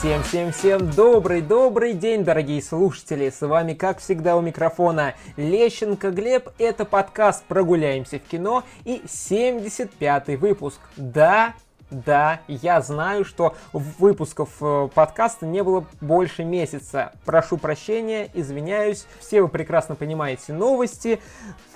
Всем-всем-всем добрый-добрый день, дорогие слушатели! С вами, как всегда, у микрофона Лещенко Глеб. Это подкаст «Прогуляемся в кино» и 75-й выпуск. Да, да, я знаю, что выпусков э, подкаста не было больше месяца. Прошу прощения, извиняюсь. Все вы прекрасно понимаете новости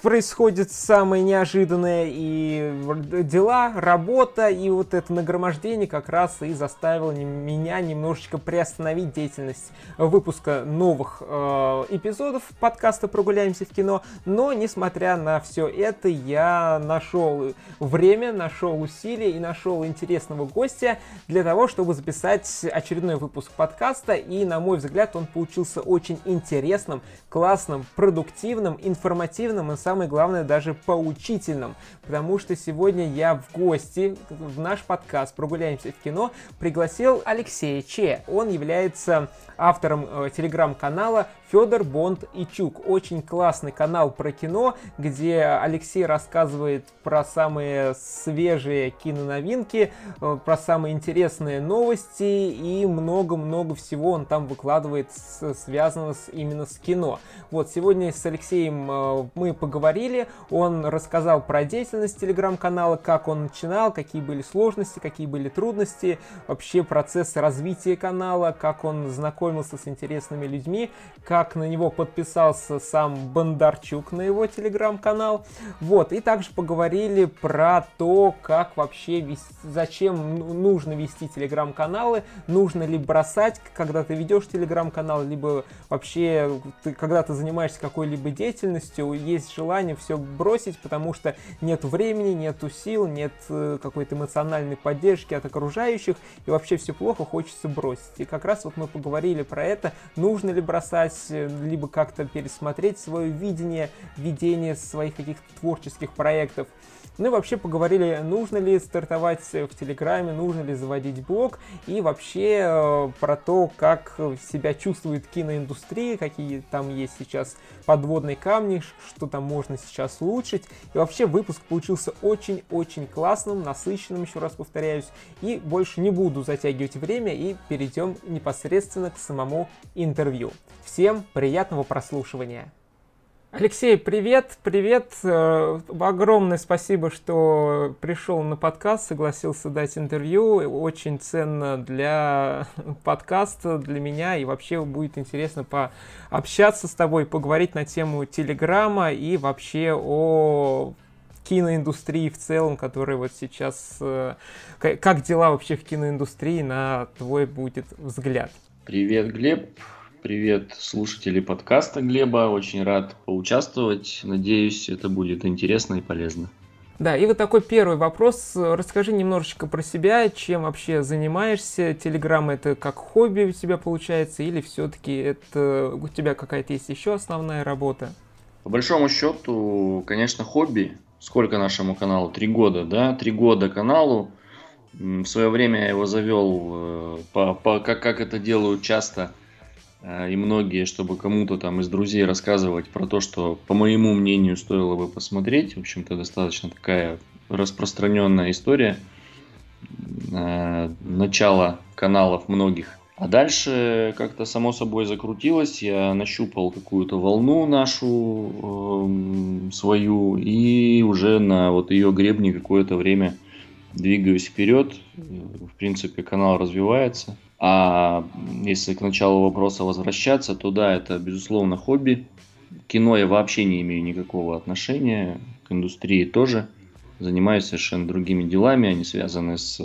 происходит самое неожиданное, и дела, работа, и вот это нагромождение как раз и заставило меня немножечко приостановить деятельность выпуска новых э, эпизодов подкаста «Прогуляемся в кино», но, несмотря на все это, я нашел время, нашел усилия и нашел интересного гостя для того, чтобы записать очередной выпуск подкаста, и, на мой взгляд, он получился очень интересным, классным, продуктивным, информативным и, самое главное, даже поучительным, потому что сегодня я в гости в наш подкаст «Прогуляемся в кино» пригласил Алексея Че. Он является автором э, телеграм-канала Федор Бонд и Чук. Очень классный канал про кино, где Алексей рассказывает про самые свежие киноновинки, э, про самые интересные новости и много-много всего он там выкладывает, с, связанного с, именно с кино. Вот сегодня с Алексеем э, мы поговорили, он рассказал про деятельность телеграм-канала, как он начинал, какие были сложности, какие были трудности, вообще процесс развития канала, как он знакомился с интересными людьми, как на него подписался сам Бондарчук на его телеграм-канал. Вот, и также поговорили про то, как вообще вести, зачем ну, нужно вести телеграм-каналы, нужно ли бросать, когда ты ведешь телеграм-канал, либо вообще ты, когда ты занимаешься какой-либо деятельностью, есть желание все бросить, потому что нет времени, нет сил, нет э, какой-то эмоциональной поддержки от окружающих, и вообще все плохо, хочется бросить. И как раз вот мы поговорили про это, нужно ли бросать Э, либо как-то пересмотреть свое видение, видение своих каких-то творческих проектов. Ну и вообще поговорили, нужно ли стартовать в Телеграме, нужно ли заводить блог, и вообще э, про то, как себя чувствует киноиндустрия, какие там есть сейчас подводные камни, что там можно сейчас улучшить. И вообще выпуск получился очень-очень классным, насыщенным, еще раз повторяюсь. И больше не буду затягивать время и перейдем непосредственно к самому интервью. Всем приятного прослушивания! Алексей, привет, привет. Э, огромное спасибо, что пришел на подкаст, согласился дать интервью. Очень ценно для подкаста, для меня. И вообще будет интересно пообщаться с тобой, поговорить на тему Телеграма и вообще о киноиндустрии в целом, которая вот сейчас... Э, как дела вообще в киноиндустрии, на твой будет взгляд? Привет, Глеб. Привет, слушатели подкаста Глеба. Очень рад поучаствовать. Надеюсь, это будет интересно и полезно. Да, и вот такой первый вопрос. Расскажи немножечко про себя, чем вообще занимаешься. Телеграм это как хобби у тебя получается, или все-таки это у тебя какая-то есть еще основная работа? По большому счету, конечно, хобби. Сколько нашему каналу? Три года, да? Три года каналу. В свое время я его завел, э, по, по, как, как это делают часто – и многие, чтобы кому-то там из друзей рассказывать про то, что, по моему мнению, стоило бы посмотреть. В общем-то, достаточно такая распространенная история э, начала каналов многих. А дальше как-то само собой закрутилось, я нащупал какую-то волну нашу э, свою и уже на вот ее гребне какое-то время двигаюсь вперед. В принципе, канал развивается. А если к началу вопроса возвращаться, то да, это безусловно хобби. кино я вообще не имею никакого отношения, к индустрии тоже. Занимаюсь совершенно другими делами, они связаны с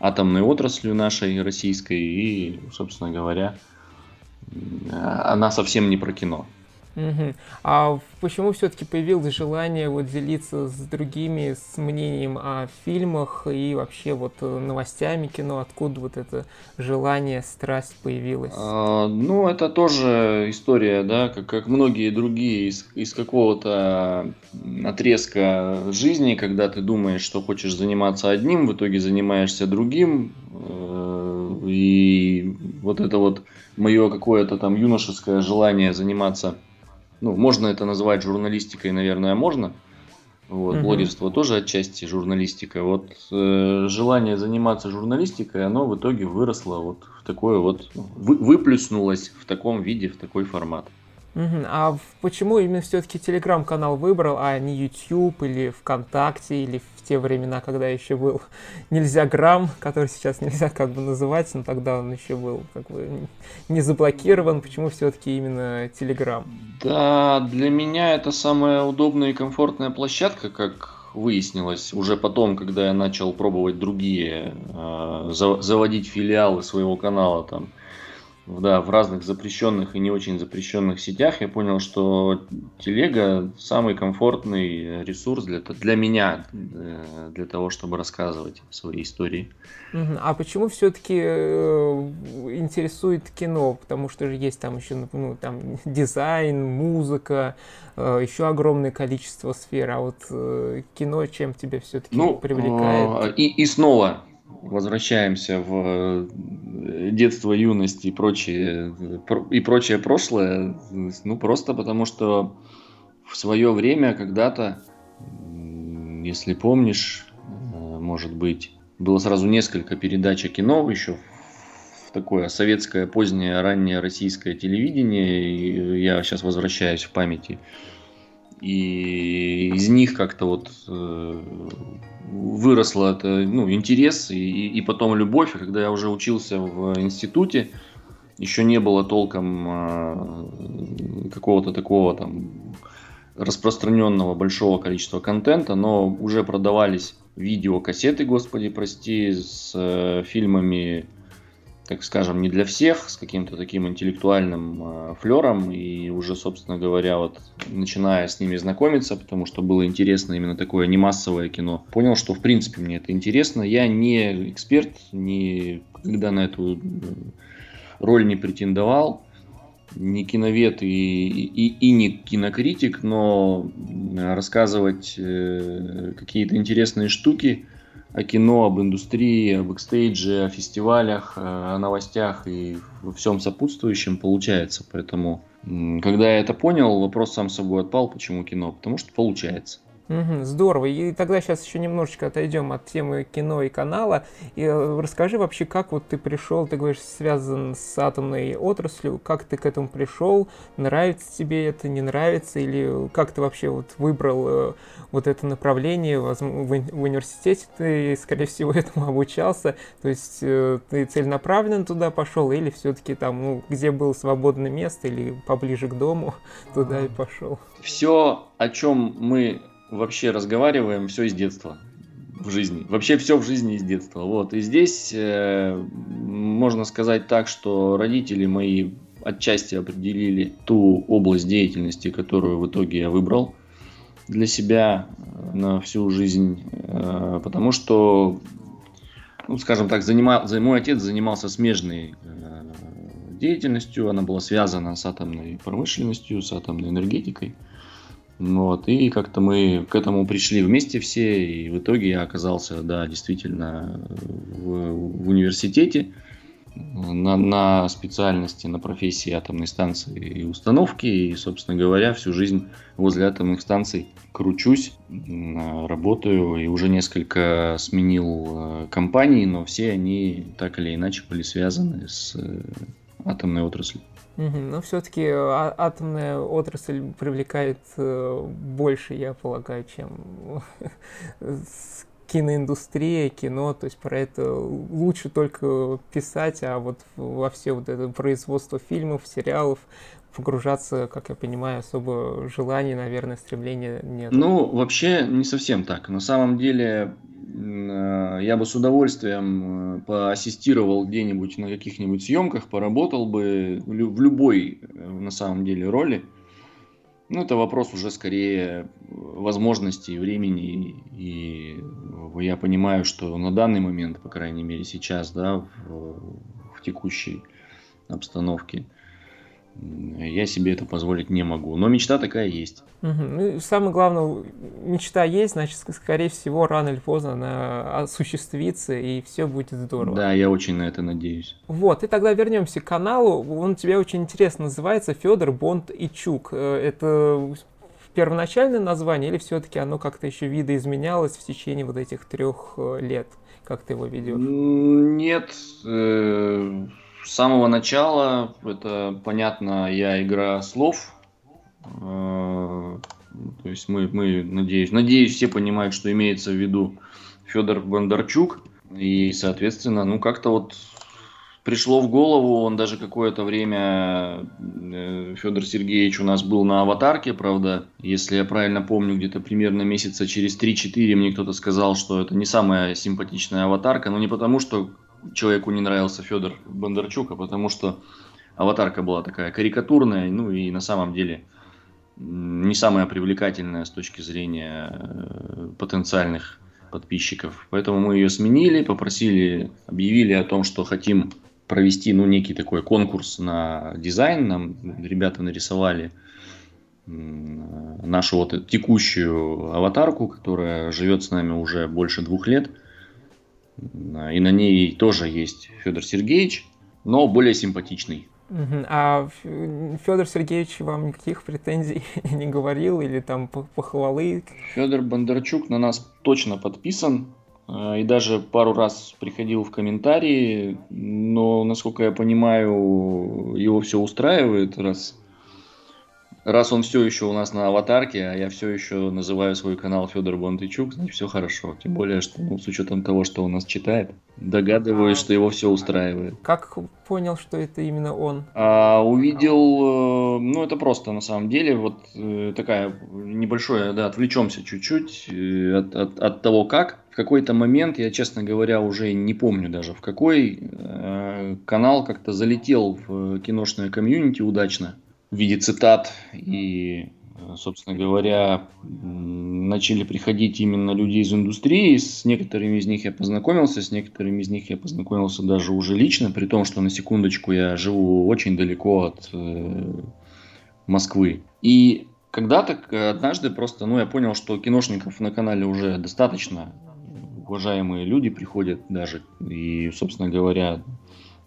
атомной отраслью нашей российской и, собственно говоря, она совсем не про кино. Угу. А почему все-таки появилось желание вот делиться с другими с мнением о фильмах и вообще вот э, новостями кино? Откуда вот это желание, страсть появилась? А, ну, это тоже история, да, как, как многие другие из, из какого-то отрезка жизни, когда ты думаешь, что хочешь заниматься одним, в итоге занимаешься другим. Э, и вот это вот мое какое-то там юношеское желание заниматься ну, можно это называть журналистикой, наверное, можно. Вот, угу. Блогерство тоже отчасти журналистика. Вот э, желание заниматься журналистикой, оно в итоге выросло вот в такое вот, вы, выплюснулось в таком виде, в такой формат. Угу. А почему именно все-таки телеграм-канал выбрал, а не YouTube или ВКонтакте, или в те времена, когда еще был нельзя грамм, который сейчас нельзя как бы называть, но тогда он еще был как бы не заблокирован. Почему все-таки именно телеграм? Да, для меня это самая удобная и комфортная площадка, как выяснилось уже потом, когда я начал пробовать другие, э, заводить филиалы своего канала там да, в разных запрещенных и не очень запрещенных сетях, я понял, что телега самый комфортный ресурс для, для меня, э, для того, чтобы рассказывать свои истории. А почему все-таки э, интересует кино? Потому что же есть там еще ну, там, дизайн, музыка, э, еще огромное количество сфер. А вот кино чем тебя все-таки ну, привлекает? И, и снова возвращаемся в э, детство, юность и прочее, и прочее прошлое, ну просто потому что в свое время когда-то, если помнишь, э, может быть, было сразу несколько передач о кино еще в такое советское позднее раннее российское телевидение. И я сейчас возвращаюсь в памяти. И из них как-то вот э, выросло это, ну, интерес и, и потом любовь. И когда я уже учился в институте, еще не было толком э, какого-то такого там распространенного большого количества контента, но уже продавались видеокассеты, господи, прости, с э, фильмами так скажем, не для всех, с каким-то таким интеллектуальным э, флером. И уже, собственно говоря, вот начиная с ними знакомиться, потому что было интересно именно такое не массовое кино, понял, что в принципе мне это интересно. Я не эксперт, никогда на эту роль не претендовал, не киновед и, и, и не кинокритик, но рассказывать э, какие-то интересные штуки – о кино, об индустрии, об экстейдже, о фестивалях, э, о новостях и во всем сопутствующем получается. Поэтому, когда я это понял, вопрос сам собой отпал, почему кино. Потому что получается. Угу, здорово. И тогда сейчас еще немножечко отойдем от темы кино и канала. И э, расскажи вообще, как вот ты пришел, ты говоришь, связан с атомной отраслью, как ты к этому пришел, нравится тебе это, не нравится, или как ты вообще вот выбрал э, вот это направление в, в университете, ты, скорее всего, этому обучался, то есть э, ты целенаправленно туда пошел, или все-таки там, ну, где было свободное место, или поближе к дому, туда и пошел? Все, о чем мы вообще разговариваем все из детства в жизни. Вообще все в жизни из детства. Вот. И здесь э, можно сказать так, что родители мои отчасти определили ту область деятельности, которую в итоге я выбрал для себя э, на всю жизнь. Э, потому что, ну, скажем так, занимал, мой отец занимался смежной э, деятельностью. Она была связана с атомной промышленностью, с атомной энергетикой. Вот, и как-то мы к этому пришли вместе все, и в итоге я оказался, да, действительно в, в университете на, на специальности, на профессии атомной станции и установки, и, собственно говоря, всю жизнь возле атомных станций кручусь, работаю, и уже несколько сменил э, компаний, но все они так или иначе были связаны с э, атомной отраслью. Но все-таки а, атомная отрасль привлекает э, больше, я полагаю, чем киноиндустрия, кино, то есть про это лучше только писать, а вот во все вот это производство фильмов, сериалов погружаться, как я понимаю, особо желания, наверное, стремления нет. Ну, вообще не совсем так. На самом деле Э, я бы с удовольствием э, поассистировал где-нибудь на каких-нибудь съемках, поработал бы в любой, э, на самом деле, роли. Ну, это вопрос уже скорее возможностей, времени. И я понимаю, что на данный момент, по крайней мере сейчас, да, в, в текущей обстановке, я себе это позволить не могу. Но мечта такая есть. Угу. Ну, самое главное, мечта есть, значит, скорее всего, рано или поздно она осуществится, и все будет здорово. Да, я очень на это надеюсь. Вот, и тогда вернемся к каналу. Он у тебя очень интересно называется Федор Бонд и Чук. Э, это первоначальное название или все-таки оно как-то еще видоизменялось в течение вот этих трех э, лет? Как ты его ведешь? Нет, э, с самого начала это понятно, я игра слов. Э, то есть мы, мы надеюсь, надеюсь, все понимают, что имеется в виду Федор Бондарчук. И, соответственно, ну как-то вот пришло в голову, он даже какое-то время, э, Федор Сергеевич у нас был на аватарке, правда, если я правильно помню, где-то примерно месяца через 3-4 мне кто-то сказал, что это не самая симпатичная аватарка, но не потому, что человеку не нравился Федор Бондарчук, а потому что аватарка была такая карикатурная, ну и на самом деле не самая привлекательная с точки зрения э, потенциальных подписчиков. Поэтому мы ее сменили, попросили, объявили о том, что хотим провести ну, некий такой конкурс на дизайн. Нам ребята нарисовали нашу вот текущую аватарку, которая живет с нами уже больше двух лет. И на ней тоже есть Федор Сергеевич, но более симпатичный. А Федор Сергеевич вам никаких претензий не говорил или там похвалы? Федор Бондарчук на нас точно подписан. А, и даже пару раз приходил в комментарии, но, насколько я понимаю, его все устраивает, раз раз он все еще у нас на аватарке, а я все еще называю свой канал Федор Бонтычук, значит все хорошо. Тем более, что ну, с учетом того, что он нас читает, догадываюсь, что его все устраивает. Как понял, что это именно он? А, увидел, э, ну это просто на самом деле, вот э, такая небольшое, да, отвлечемся чуть-чуть э, от, от, от того, как. В какой-то момент, я, честно говоря, уже не помню даже в какой, канал как-то залетел в киношное комьюнити удачно в виде цитат. И, собственно говоря, начали приходить именно люди из индустрии. С некоторыми из них я познакомился, с некоторыми из них я познакомился даже уже лично, при том, что на секундочку я живу очень далеко от э, Москвы. И когда-то, однажды просто, ну, я понял, что киношников на канале уже достаточно, уважаемые люди приходят даже, и, собственно говоря,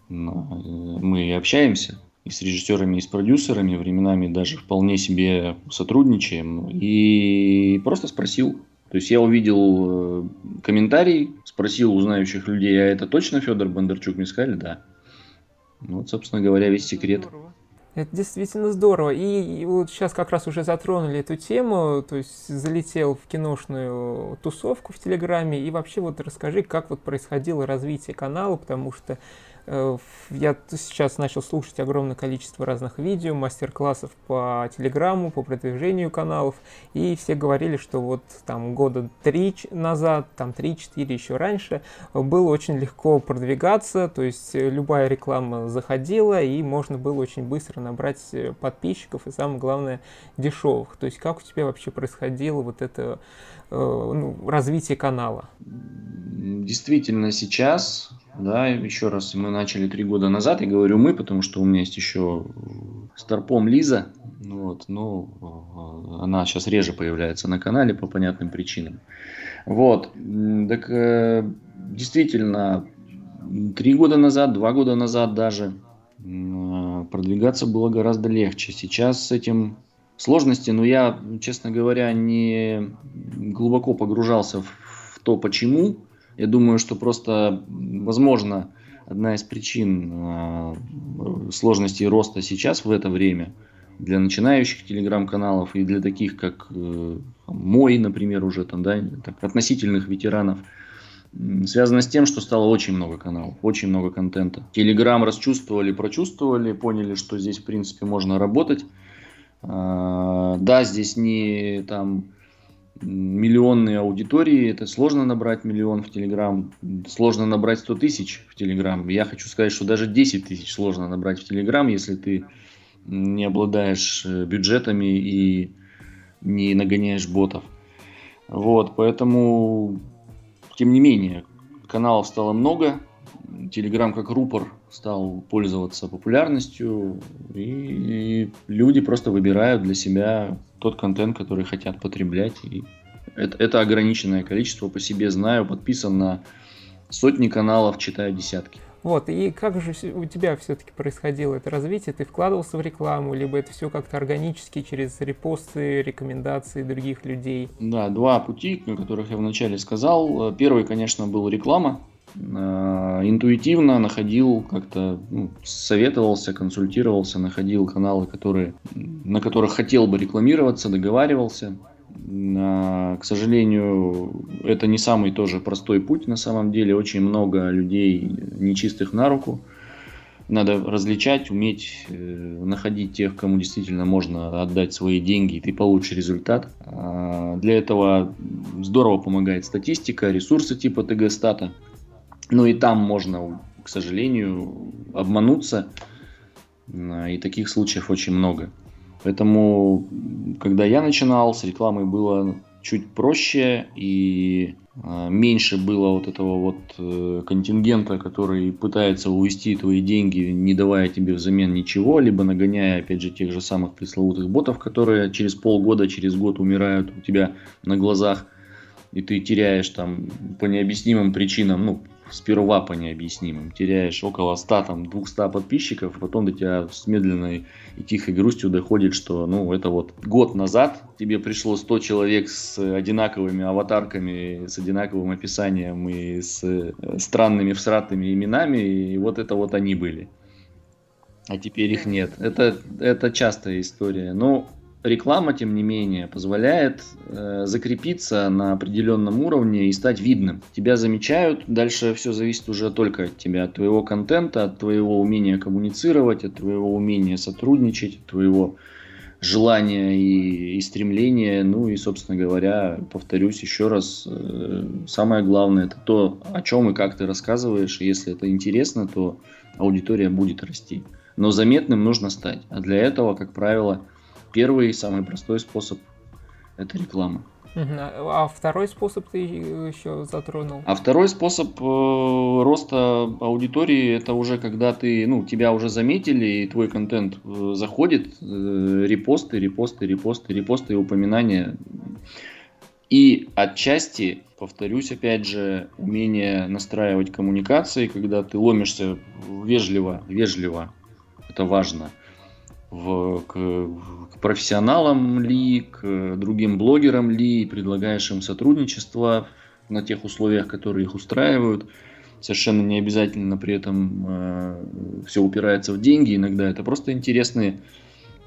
мы общаемся и с режиссерами, и с продюсерами, временами даже вполне себе сотрудничаем. И просто спросил. То есть я увидел э, комментарий, спросил у знающих людей, а это точно Федор Бондарчук? Мне сказали, да. Ну, вот, собственно говоря, весь секрет. Это действительно здорово. И, и вот сейчас как раз уже затронули эту тему, то есть залетел в киношную тусовку в Телеграме. И вообще вот расскажи, как вот происходило развитие канала, потому что я сейчас начал слушать огромное количество разных видео, мастер-классов по Телеграму, по продвижению каналов, и все говорили, что вот там года три назад, там три-четыре еще раньше, было очень легко продвигаться, то есть любая реклама заходила, и можно было очень быстро набрать э, подписчиков, и самое главное, дешевых. То есть как у тебя вообще происходило вот это э, ну, развитие канала? Действительно, сейчас да, еще раз, мы начали три года назад, я говорю мы, потому что у меня есть еще Старпом Лиза, вот, но э, она сейчас реже появляется на канале по понятным причинам. Вот, так э, действительно, три года назад, два года назад даже э, продвигаться было гораздо легче. Сейчас с этим сложности, но я, честно говоря, не глубоко погружался в то, почему я думаю, что просто, возможно, одна из причин э, сложностей роста сейчас в это время для начинающих телеграм-каналов и для таких, как э, мой, например, уже там, да, так, относительных ветеранов, связано с тем, что стало очень много каналов, очень много контента. Телеграм расчувствовали, прочувствовали, поняли, что здесь, в принципе, можно работать. Да, здесь не там миллионные аудитории, это сложно набрать миллион в Телеграм, сложно набрать 100 тысяч в Телеграм. Я хочу сказать, что даже 10 тысяч сложно набрать в Телеграм, если ты не обладаешь э, бюджетами и не нагоняешь ботов. Вот, поэтому, тем не менее, каналов стало много, Телеграм как рупор стал пользоваться популярностью, и люди просто выбирают для себя тот контент, который хотят потреблять. И это, это ограниченное количество, по себе знаю, подписан на сотни каналов, читаю десятки. Вот, и как же у тебя все-таки происходило это развитие? Ты вкладывался в рекламу, либо это все как-то органически через репосты, рекомендации других людей? Да, два пути, о которых я вначале сказал. Первый, конечно, был реклама. Э, интуитивно находил как-то, ну, советовался, консультировался, находил каналы, которые, на которых хотел бы рекламироваться, договаривался. К сожалению, это не самый тоже простой путь на самом деле. Очень много людей нечистых на руку. Надо различать, уметь э, находить тех, кому действительно можно отдать свои деньги, и ты получишь результат. А, для этого здорово помогает статистика, ресурсы типа ТГ-стата. Ну и там можно, к сожалению, обмануться. И таких случаев очень много. Поэтому, когда я начинал, с рекламой было чуть проще и а, меньше было вот этого вот э, контингента, который пытается увести твои деньги, не давая тебе взамен ничего, либо нагоняя, опять же, тех же самых пресловутых ботов, которые через полгода, через год умирают у тебя на глазах, и ты теряешь там по необъяснимым причинам, ну, сперва по необъяснимым. Теряешь около 100, там, 200 подписчиков, потом до тебя с медленной и тихой грустью доходит, что ну, это вот год назад тебе пришло 100 человек с одинаковыми аватарками, с одинаковым описанием и с э, странными всратными именами, и вот это вот они были. А теперь их нет. Это, это частая история. Но реклама, тем не менее, позволяет э, закрепиться на определенном уровне и стать видным. Тебя замечают, дальше все зависит уже только от тебя, от твоего контента, от твоего умения коммуницировать, от твоего умения сотрудничать, от твоего желания и, и стремления. Ну и, собственно говоря, повторюсь еще раз, э, самое главное это то, о чем и как ты рассказываешь. Если это интересно, то аудитория будет расти. Но заметным нужно стать. А для этого, как правило, Первый и самый простой способ – это реклама. А второй способ ты еще затронул? А второй способ э, роста аудитории это уже когда ты, ну, тебя уже заметили и твой контент э, заходит, э, репосты, репосты, репосты, репосты и упоминания. И отчасти, повторюсь опять же, умение настраивать коммуникации, когда ты ломишься вежливо, вежливо, это важно – в, к, к профессионалам ли, к другим блогерам ли, предлагаешь им сотрудничество на тех условиях, которые их устраивают. Совершенно не обязательно при этом э, все упирается в деньги. Иногда это просто интересные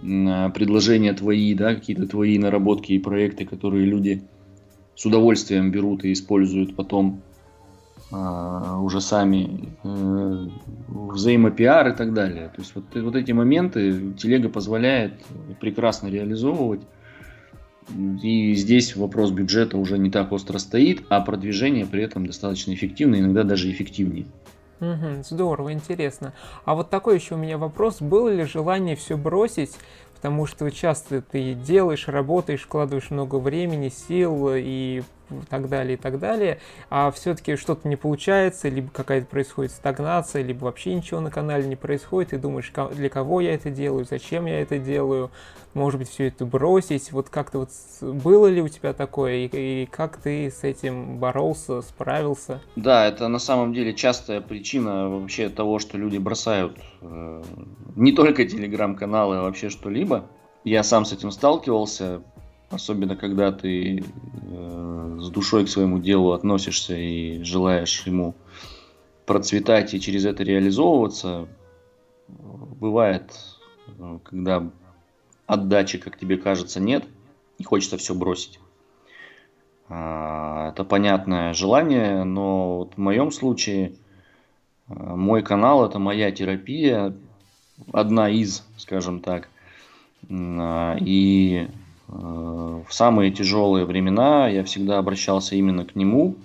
э, предложения твои, да, какие-то твои наработки и проекты, которые люди с удовольствием берут и используют потом уже сами э, взаимопиар и так далее. То есть вот, вот эти моменты телега позволяет прекрасно реализовывать. И здесь вопрос бюджета уже не так остро стоит, а продвижение при этом достаточно эффективно, иногда даже эффективнее. Угу, здорово, интересно. А вот такой еще у меня вопрос. Было ли желание все бросить, потому что часто ты делаешь, работаешь, вкладываешь много времени, сил и так далее, и так далее, а все-таки что-то не получается, либо какая-то происходит стагнация, либо вообще ничего на канале не происходит, и думаешь, для кого я это делаю, зачем я это делаю, может быть, все это бросить, вот как-то вот было ли у тебя такое, и, и как ты с этим боролся, справился? Да, это на самом деле частая причина вообще того, что люди бросают э, не только телеграм-каналы, а вообще что-либо. Я сам с этим сталкивался, Особенно, когда ты э, с душой к своему делу относишься и желаешь ему процветать и через это реализовываться. Бывает, э, когда отдачи, как тебе кажется, нет, и хочется все бросить. А, это понятное желание, но вот в моем случае э, мой канал это моя терапия, одна из, скажем так. А, и в самые тяжелые времена я всегда обращался именно к нему.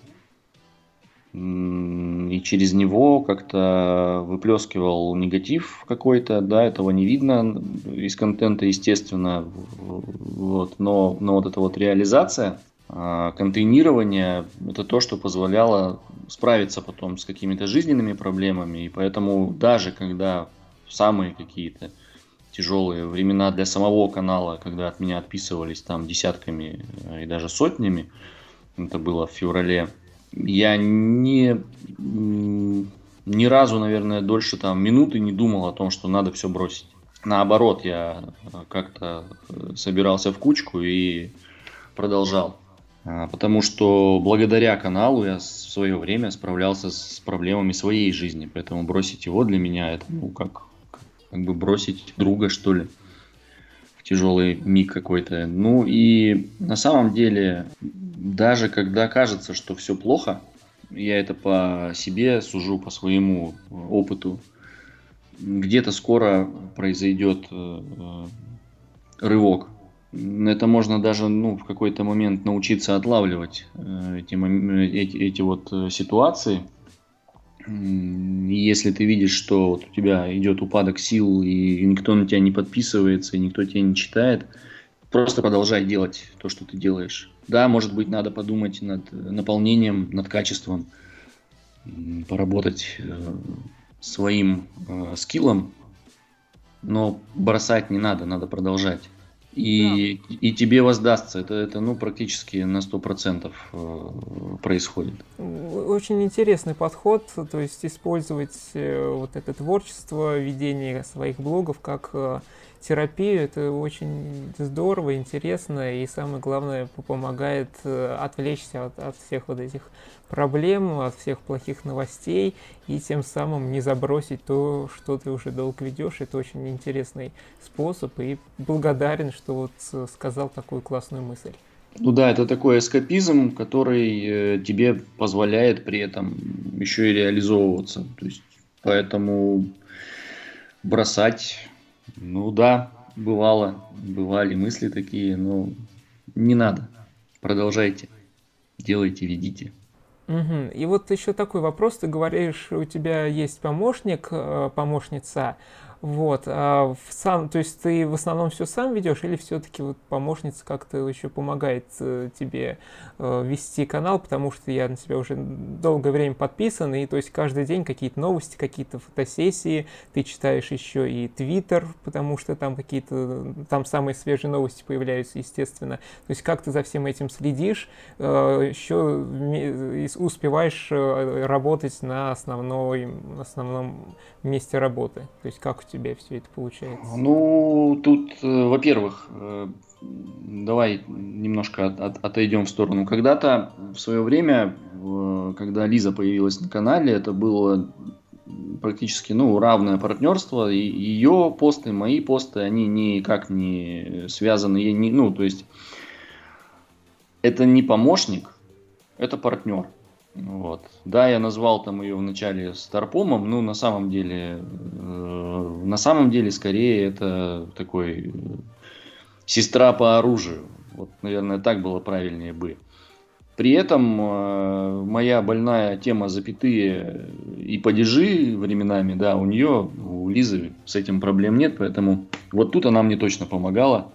И через него как-то выплескивал негатив какой-то, да, этого не видно из контента, естественно, вот, но, но вот эта вот реализация, а, контейнирование, это то, что позволяло справиться потом с какими-то жизненными проблемами, и поэтому даже когда самые какие-то тяжелые времена для самого канала, когда от меня отписывались там десятками э, и даже сотнями. Это было в феврале. Я не, ни разу, наверное, дольше там минуты не думал о том, что надо все бросить. Наоборот, я как-то собирался в кучку и продолжал. А, потому что благодаря каналу я в свое время справлялся с проблемами своей жизни. Поэтому бросить его для меня это ну как, как бы бросить друга, что ли, в тяжелый миг какой-то. Ну и на самом деле, даже когда кажется, что все плохо, я это по себе сужу, по своему опыту, где-то скоро произойдет э, э, рывок это можно даже ну, в какой-то момент научиться отлавливать э, эти, эти, эти вот ситуации. Если ты видишь, что вот у тебя идет упадок сил, и никто на тебя не подписывается, и никто тебя не читает, просто продолжай делать то, что ты делаешь. Да, может быть, надо подумать над наполнением, над качеством, поработать э, своим скиллом, но бросать не надо, надо продолжать и, да. и тебе воздастся. Это, это ну, практически на 100% э, происходит. Очень интересный подход, то есть использовать э, вот это творчество, ведение своих блогов как э, терапию. Это очень здорово, интересно и самое главное помогает отвлечься от, от всех вот этих проблем, от всех плохих новостей и тем самым не забросить то, что ты уже долго ведешь. Это очень интересный способ и благодарен, что вот сказал такую классную мысль. Ну да, это такой эскапизм, который э, тебе позволяет при этом еще и реализовываться. То есть, поэтому бросать, ну да, бывало, бывали мысли такие, но не надо. Продолжайте, делайте, ведите. Угу. И вот еще такой вопрос, ты говоришь, у тебя есть помощник, э, помощница, вот, а сам, то есть ты в основном все сам ведешь или все-таки вот помощница как-то еще помогает э, тебе э, вести канал, потому что я на тебя уже долгое время подписан, и то есть каждый день какие-то новости, какие-то фотосессии, ты читаешь еще и Твиттер, потому что там какие-то, там самые свежие новости появляются, естественно. То есть как ты за всем этим следишь, э, еще успеваешь э, работать на основной, основном месте работы, то есть как тебе все это получается? Ну, тут, э, во-первых, э, давай немножко от, от, отойдем в сторону. Когда-то в свое время, когда Лиза появилась на канале, это было практически ну, равное партнерство. И ее посты, мои посты, они никак не связаны. Не, ну, то есть это не помощник, это партнер. Вот. Да, я назвал там ее вначале Старпомом, но на самом деле, э, на самом деле, скорее это такой э, сестра по оружию. Вот, наверное, так было правильнее бы. При этом э, моя больная тема запятые и падежи временами, да, у нее, у Лизы с этим проблем нет, поэтому вот тут она мне точно помогала.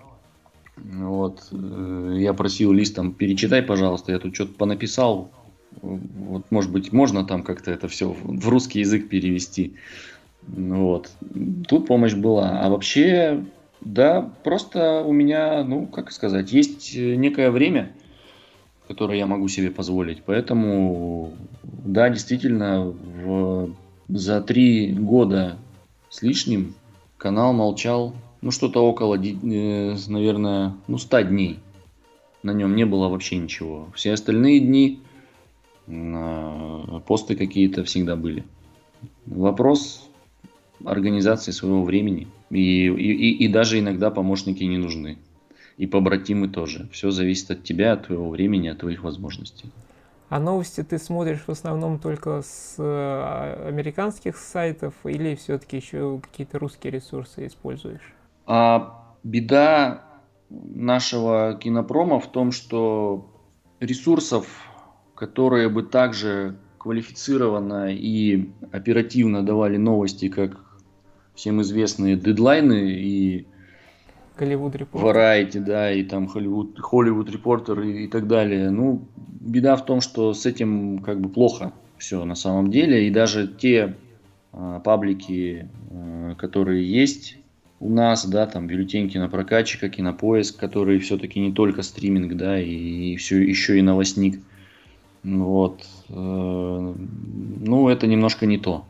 Вот, э, я просил Лиз там, перечитай, пожалуйста, я тут что-то понаписал, вот, может быть, можно там как-то это все в русский язык перевести. Вот. Тут помощь была. А вообще, да, просто у меня, ну, как сказать, есть некое время, которое я могу себе позволить. Поэтому, да, действительно, в, за три года с лишним канал молчал, ну, что-то около, э, наверное, ну, 100 дней. На нем не было вообще ничего. Все остальные дни посты какие-то всегда были. Вопрос организации своего времени. И, и, и даже иногда помощники не нужны. И побратимы тоже. Все зависит от тебя, от твоего времени, от твоих возможностей. А новости ты смотришь в основном только с э, американских сайтов или все-таки еще какие-то русские ресурсы используешь? А беда нашего кинопрома в том, что ресурсов которые бы также квалифицированно и оперативно давали новости, как всем известные дедлайны и Голливуд Репортер. Variety, да, и там Hollywood, Hollywood Reporter и, и так далее. Ну, беда в том, что с этим как бы плохо все на самом деле. И даже те а, паблики, а, которые есть у нас, да, там бюллетень кинопрокатчика, кинопоиск, которые все-таки не только стриминг, да, и, и все еще и новостник – вот. Э, ну, это немножко не то.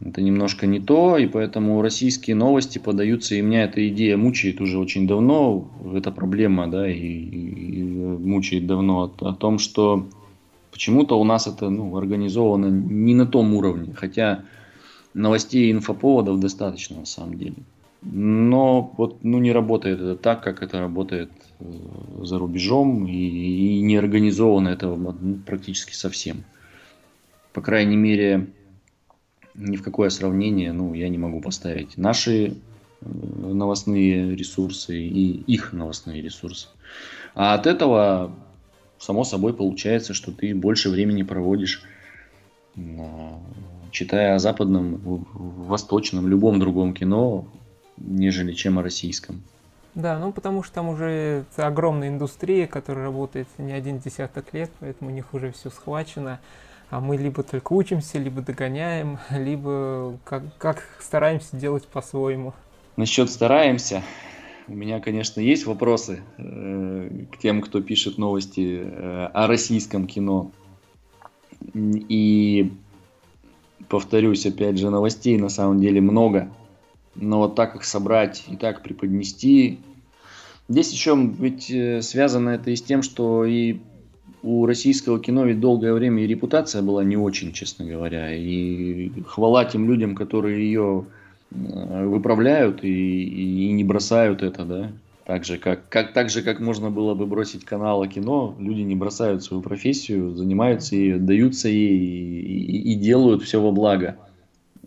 Это немножко не то, и поэтому российские новости подаются, и меня эта идея мучает уже очень давно, эта проблема, да, и, и, и мучает давно о, о том, что почему-то у нас это ну, организовано не на том уровне, хотя новостей и инфоповодов достаточно на самом деле. Но вот ну, не работает это так, как это работает э, за рубежом, и, и не организовано это ну, практически совсем. По крайней мере, ни в какое сравнение ну, я не могу поставить наши э, новостные ресурсы и их новостные ресурсы. А от этого, само собой, получается, что ты больше времени проводишь читая о западном, восточном, любом другом кино, нежели чем о российском. Да, ну потому что там уже огромная индустрия, которая работает не один десяток лет, поэтому у них уже все схвачено. А мы либо только учимся, либо догоняем, либо как, как стараемся делать по-своему. Насчет стараемся. У меня, конечно, есть вопросы э, к тем, кто пишет новости э, о российском кино. И повторюсь, опять же, новостей на самом деле много. Но вот так их собрать и так преподнести. Здесь еще ведь э, связано это и с тем, что и у российского кино ведь долгое время и репутация была не очень, честно говоря. И хвала тем людям, которые ее выправляют и, и не бросают это, да. Так же, как, как, так же, как можно было бы бросить канал о кино, люди не бросают свою профессию, занимаются ей, отдаются ей и, и, и делают все во благо.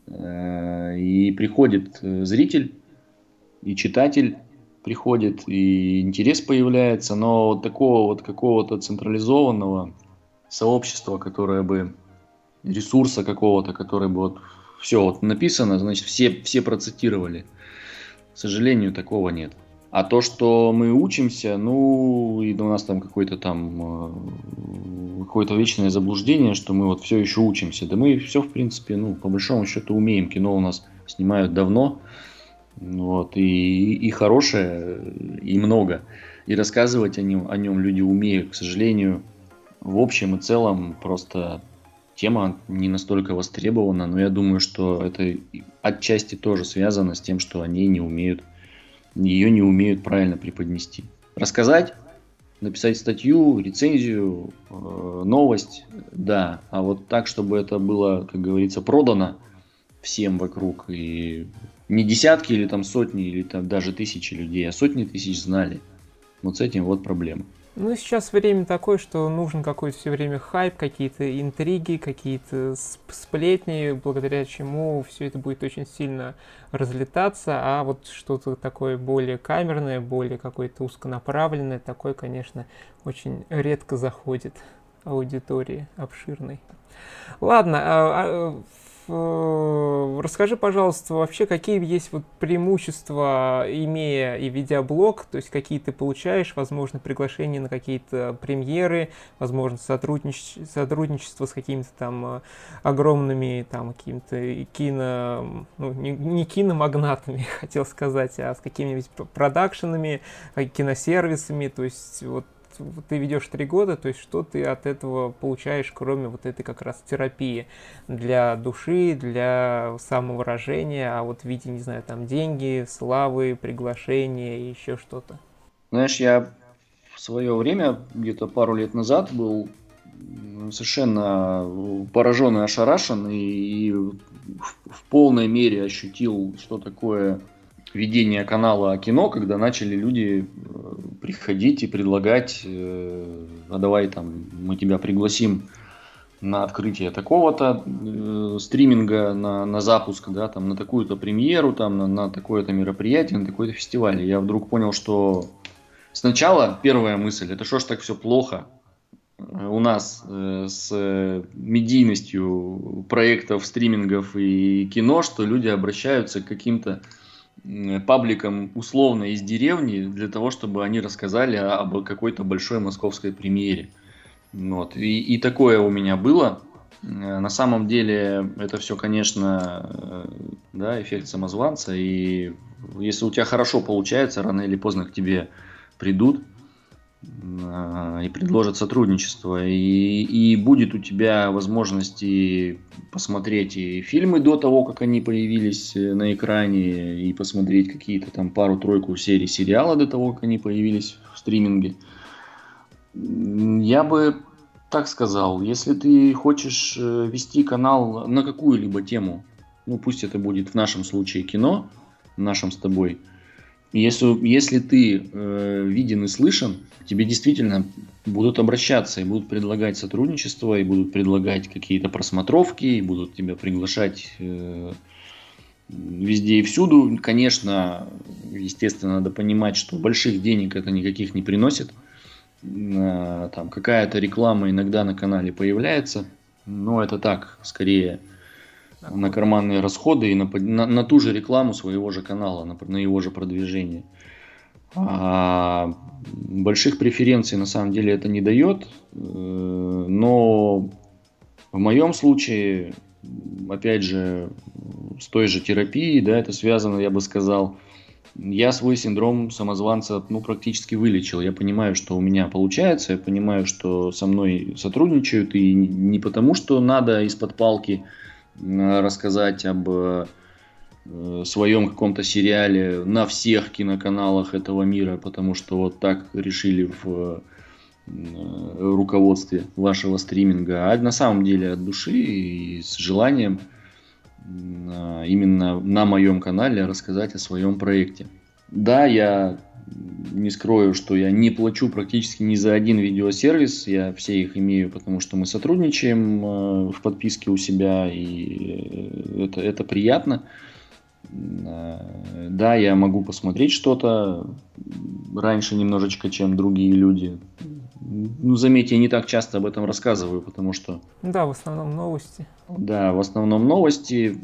И приходит э, зритель, и читатель приходит, и интерес появляется, но вот такого вот какого-то централизованного сообщества, которое бы, ресурса какого-то, который бы вот все вот написано, значит, все, все процитировали. К сожалению, такого нет. А то, что мы учимся, ну, и у нас там какое-то там э, какое-то вечное заблуждение, что мы вот все еще учимся. Да мы все, в принципе, ну, по большому счету умеем. Кино у нас снимают давно, вот, и, и хорошее, и много. И рассказывать о нем, о нем люди умеют. К сожалению, в общем и целом просто тема не настолько востребована, но я думаю, что это отчасти тоже связано с тем, что они не умеют ее не умеют правильно преподнести. Рассказать, написать статью, рецензию, э, новость, да, а вот так, чтобы это было, как говорится, продано всем вокруг, и не десятки или там сотни, или там даже тысячи людей, а сотни тысяч знали. Вот с этим вот проблема. Ну, сейчас время такое, что нужен какой-то все время хайп, какие-то интриги, какие-то сплетни, благодаря чему все это будет очень сильно разлетаться, а вот что-то такое более камерное, более какое-то узконаправленное, такое, конечно, очень редко заходит аудитории обширной. Ладно, а, а, расскажи, пожалуйста, вообще, какие есть вот преимущества, имея и видеоблог, то есть какие ты получаешь, возможно, приглашения на какие-то премьеры, возможно, сотруднич... сотрудничество с какими-то там э, огромными там какими-то кино, ну, не, не киномагнатами, хотел сказать, а с какими-нибудь продакшенами, киносервисами, то есть вот ты ведешь три года, то есть что ты от этого получаешь, кроме вот этой как раз терапии для души, для самовыражения, а вот в виде, не знаю, там деньги, славы, приглашения и еще что-то? Знаешь, я в свое время, где-то пару лет назад, был совершенно поражен и ошарашен, и в полной мере ощутил, что такое ведения канала о кино, когда начали люди э, приходить и предлагать, э, а давай там мы тебя пригласим на открытие такого-то э, стриминга, на, на запуск, да, там, на такую-то премьеру, там, на, на такое-то мероприятие, на такой-то фестиваль. Я вдруг понял, что сначала первая мысль, это что ж так все плохо у нас э, с медийностью проектов, стримингов и кино, что люди обращаются к каким-то пабликам условно из деревни для того, чтобы они рассказали об какой-то большой московской премьере. Вот. И, и такое у меня было. Э, на самом деле это все, конечно, э, да, эффект самозванца. И если у тебя хорошо получается, рано или поздно к тебе придут. И предложат сотрудничество. И, и будет у тебя возможность и посмотреть и фильмы до того, как они появились на экране, и посмотреть какие-то там пару-тройку серий сериала до того, как они появились в стриминге. Я бы так сказал, если ты хочешь э, вести канал на какую-либо тему, ну пусть это будет в нашем случае кино, в нашем с тобой, если, если ты э, виден и слышен, тебе действительно будут обращаться и будут предлагать сотрудничество, и будут предлагать какие-то просмотровки, и будут тебя приглашать э, везде и всюду. Конечно, естественно, надо понимать, что больших денег это никаких не приносит. Э, там какая-то реклама иногда на канале появляется, но это так, скорее на карманные расходы и на, на, на ту же рекламу своего же канала, на, на его же продвижение. А больших преференций на самом деле это не дает, э, но в моем случае, опять же, с той же терапией, да, это связано, я бы сказал, я свой синдром самозванца ну, практически вылечил. Я понимаю, что у меня получается, я понимаю, что со мной сотрудничают, и не потому, что надо из-под палки рассказать об э, своем каком-то сериале на всех киноканалах этого мира, потому что вот так решили в э, руководстве вашего стриминга, а на самом деле от души и с желанием э, именно на моем канале рассказать о своем проекте. Да, я не скрою, что я не плачу практически ни за один видеосервис. Я все их имею, потому что мы сотрудничаем э, в подписке у себя, и э, это, это приятно. Э, да, я могу посмотреть что-то раньше немножечко, чем другие люди. Ну, заметьте, я не так часто об этом рассказываю, потому что... Да, в основном новости. Да, в основном новости,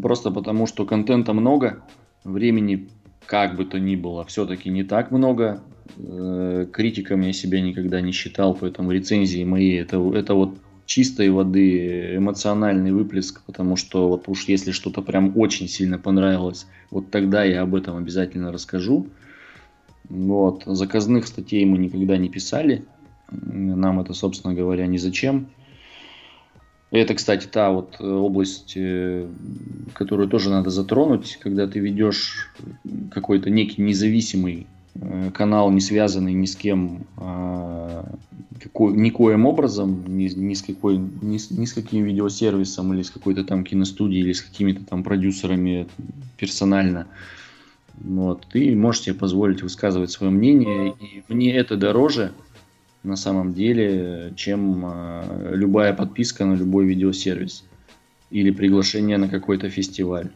просто потому что контента много, времени как бы то ни было, все-таки не так много. Э, критиком я себя никогда не считал, поэтому рецензии мои это, это вот чистой воды эмоциональный выплеск, потому что вот уж если что-то прям очень сильно понравилось, вот тогда я об этом обязательно расскажу. Вот. Заказных статей мы никогда не писали. Нам это, собственно говоря, не зачем. Это, кстати, та вот э, область, э, которую тоже надо затронуть, когда ты ведешь какой-то некий независимый э, канал, не связанный ни с кем, а, какой, никоим образом, ни, ни, с какой, ни, ни с каким видеосервисом, или с какой-то там киностудией, или с какими-то там продюсерами персонально. Вот, ты можешь себе позволить высказывать свое мнение, и мне это дороже, на самом деле, чем а, любая подписка на любой видеосервис или приглашение на какой-то фестиваль.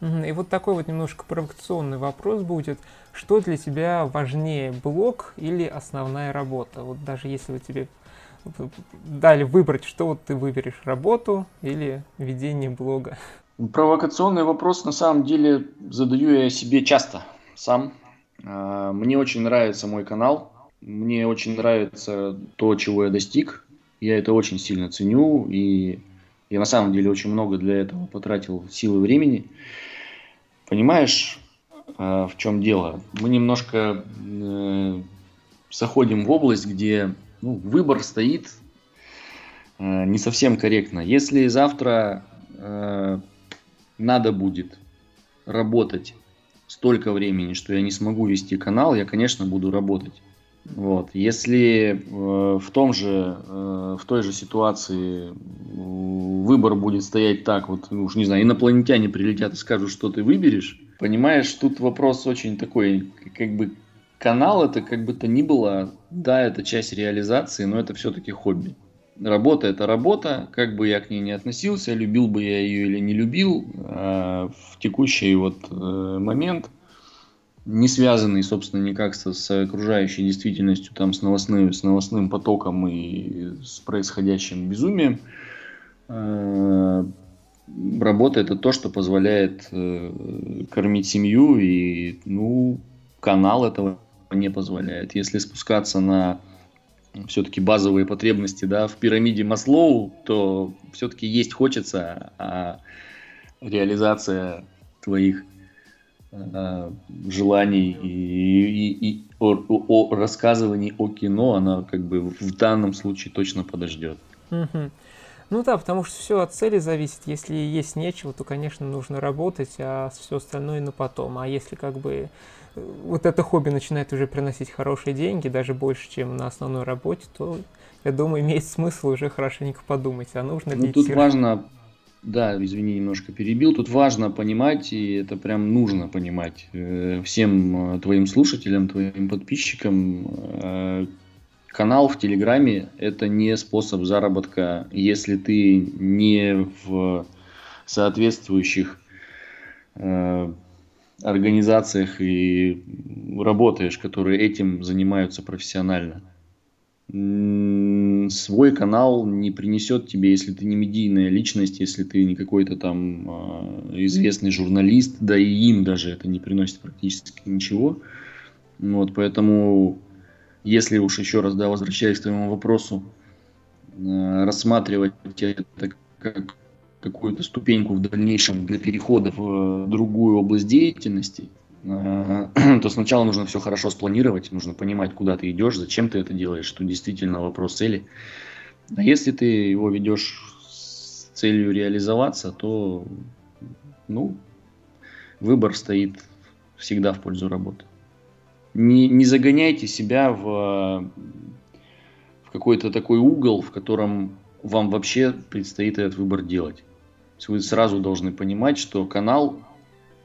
И вот такой вот немножко провокационный вопрос будет. Что для тебя важнее, блог или основная работа? Вот даже если вы тебе дали выбрать, что вот ты выберешь, работу или ведение блога? Провокационный вопрос на самом деле задаю я себе часто сам. А, мне очень нравится мой канал, мне очень нравится то, чего я достиг. Я это очень сильно ценю. И я на самом деле очень много для этого потратил силы времени. Понимаешь, а, в чем дело? Мы немножко э, заходим в область, где ну, выбор стоит э, не совсем корректно. Если завтра э, надо будет работать столько времени, что я не смогу вести канал, я, конечно, буду работать. Вот. Если э, в, том же, э, в той же ситуации выбор будет стоять так, вот, ну, уж не знаю, инопланетяне прилетят и скажут, что ты выберешь, понимаешь, тут вопрос очень такой, как бы канал это как бы то ни было, да, это часть реализации, но это все-таки хобби. Работа это работа, как бы я к ней не относился, любил бы я ее или не любил, а в текущий вот э, момент – не связанный, собственно, никак со, с окружающей действительностью, там, с, новостным, с новостным потоком и с происходящим безумием. Э, работа это то, что позволяет э, кормить семью, и ну, канал этого не позволяет. Если спускаться на все-таки базовые потребности да, в пирамиде Маслоу, то все-таки есть хочется, а реализация твоих желаний и, и, и о, о, рассказывании о кино, она как бы в данном случае точно подождет. Угу. Ну да, потому что все от цели зависит. Если есть нечего, то, конечно, нужно работать, а все остальное на потом. А если как бы э, вот это хобби начинает уже приносить хорошие деньги, даже больше, чем на основной работе, то, я думаю, имеет смысл уже хорошенько подумать, а нужно ну, ли... Тут важно, да, извини, немножко перебил, тут важно понимать, и это прям нужно понимать э, всем э, твоим слушателям, твоим подписчикам, канал в Телеграме – это не способ заработка, если ты не в соответствующих э, организациях и работаешь, которые этим занимаются профессионально. Свой канал не принесет тебе, если ты не медийная личность, если ты не какой-то там э, известный журналист, да и им даже это не приносит практически ничего. Вот, поэтому если уж еще раз, да, возвращаясь к твоему вопросу, э, рассматривать это как какую-то ступеньку в дальнейшем для перехода в другую область деятельности, э, то сначала нужно все хорошо спланировать, нужно понимать, куда ты идешь, зачем ты это делаешь, что действительно вопрос цели. А если ты его ведешь с целью реализоваться, то ну, выбор стоит всегда в пользу работы не, не загоняйте себя в, в какой-то такой угол, в котором вам вообще предстоит этот выбор делать. Вы сразу должны понимать, что канал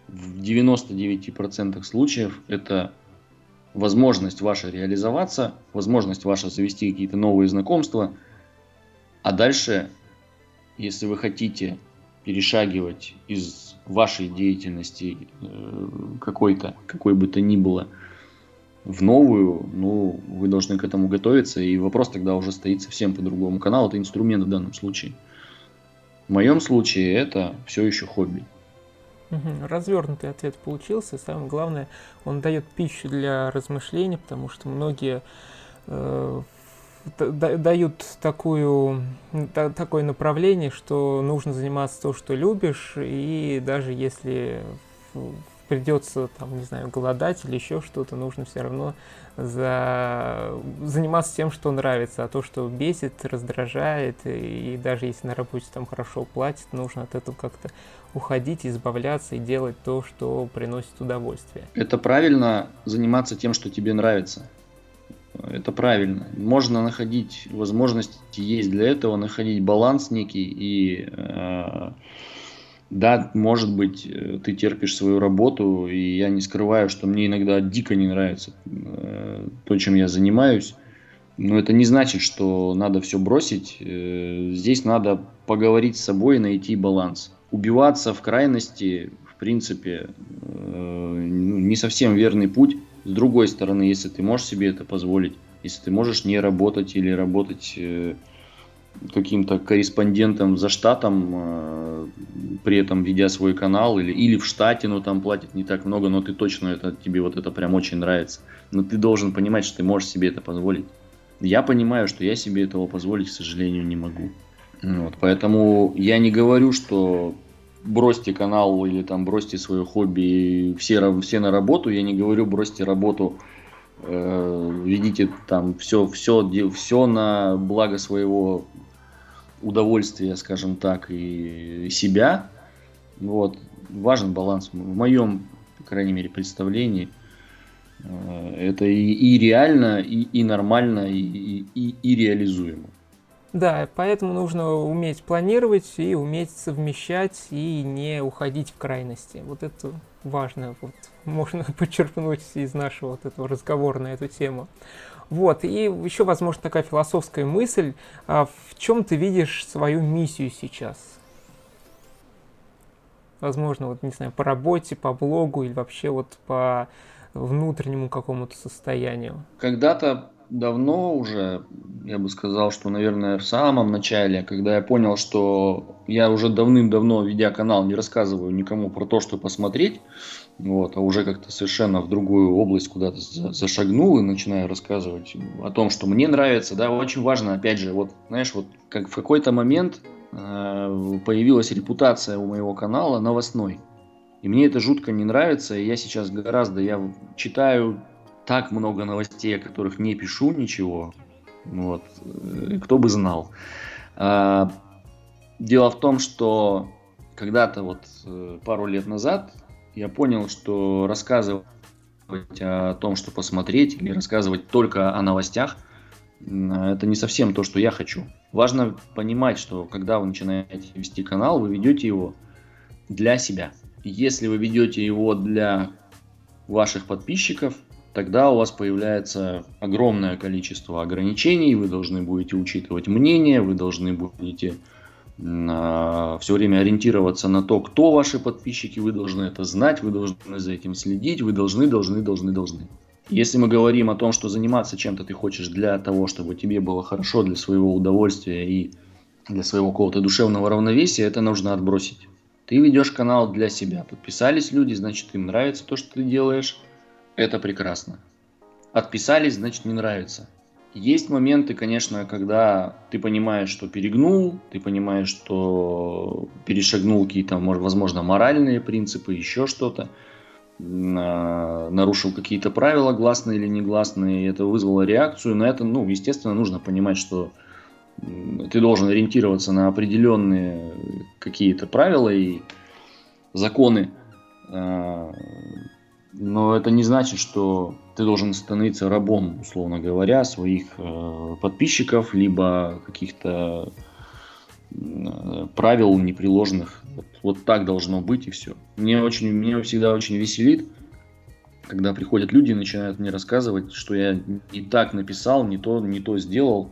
в 99% случаев это возможность ваша реализоваться, возможность ваша завести какие-то новые знакомства, а дальше, если вы хотите перешагивать из вашей деятельности э, какой-то, какой бы то ни было, в новую, ну, вы должны к этому готовиться, и вопрос тогда уже стоит совсем по-другому. Канал – это инструмент в данном случае. В моем случае это все еще хобби. Развернутый ответ получился. Самое главное, он дает пищу для размышлений, потому что многие э, дают такую, та, такое направление, что нужно заниматься то, что любишь, и даже если придется, там, не знаю, голодать или еще что-то, нужно все равно за... заниматься тем, что нравится, а то, что бесит, раздражает, и, даже если на работе там хорошо платят, нужно от этого как-то уходить, избавляться и делать то, что приносит удовольствие. Это правильно заниматься тем, что тебе нравится. Это правильно. Можно находить возможности, есть для этого, находить баланс некий и э, да, может быть, э, ты терпишь свою работу, и я не скрываю, что мне иногда дико не нравится э, то, чем я занимаюсь. Но это не значит, что надо все бросить. Э, здесь надо поговорить с собой и найти баланс. Убиваться в крайности, в принципе, ну, не совсем верный путь. С другой стороны, если ты можешь себе это позволить, если ты можешь не работать или работать каким-то корреспондентом за штатом, э, при этом ведя свой канал, или, или в штате, но там платят не так много, но ты точно, это, тебе вот это прям очень нравится. Но ты должен понимать, что ты можешь себе это позволить. Я понимаю, что я себе этого позволить, к сожалению, не могу. Вот, поэтому я не говорю, что бросьте канал или там бросьте свое хобби, все, все на работу. Я не говорю, бросьте работу, э, ведите там все, все, все на благо своего удовольствия, скажем так, и себя. Вот. Важен баланс. В моем, по крайней мере, представлении э, это и, и реально, и, и нормально, и, и, и реализуемо. Да, поэтому нужно уметь планировать и уметь совмещать и не уходить в крайности. Вот это важно, вот можно подчеркнуть из нашего вот этого разговора на эту тему. Вот, и еще, возможно, такая философская мысль, а в чем ты видишь свою миссию сейчас? Возможно, вот, не знаю, по работе, по блогу или вообще вот по внутреннему какому-то состоянию. Когда-то давно уже, я бы сказал, что, наверное, в самом начале, когда я понял, что я уже давным-давно, ведя канал, не рассказываю никому про то, что посмотреть, вот, а уже как-то совершенно в другую область куда-то зашагнул и начинаю рассказывать о том, что мне нравится, да, очень важно, опять же, вот, знаешь, вот как в какой-то момент э, появилась репутация у моего канала новостной. И мне это жутко не нравится, и я сейчас гораздо, я читаю так много новостей, о которых не пишу ничего, вот, э, кто бы знал. А, дело в том, что когда-то вот э, пару лет назад я понял, что рассказывать о том, что посмотреть, или рассказывать только о новостях, это не совсем то, что я хочу. Важно понимать, что когда вы начинаете вести канал, вы ведете его для себя. Если вы ведете его для ваших подписчиков, тогда у вас появляется огромное количество ограничений, вы должны будете учитывать мнение, вы должны будете а, все время ориентироваться на то, кто ваши подписчики, вы должны это знать, вы должны за этим следить, вы должны, должны, должны, должны. Если мы говорим о том, что заниматься чем-то ты хочешь для того, чтобы тебе было хорошо, для своего удовольствия и для своего какого-то душевного равновесия, это нужно отбросить. Ты ведешь канал для себя. Подписались люди, значит им нравится то, что ты делаешь. Это прекрасно. Отписались, значит не нравится. Есть моменты, конечно, когда ты понимаешь, что перегнул, ты понимаешь, что перешагнул какие-то, возможно, моральные принципы, еще что-то, нарушил какие-то правила, гласные или негласные, и это вызвало реакцию. На это, ну, естественно, нужно понимать, что ты должен ориентироваться на определенные какие-то правила и законы, а, но это не значит, что ты должен становиться рабом, условно говоря, своих э, подписчиков, либо каких-то э, правил непреложных. Вот, вот так должно быть и все. Мне очень, меня всегда очень веселит, когда приходят люди и начинают мне рассказывать, что я не так написал, не то, не то сделал,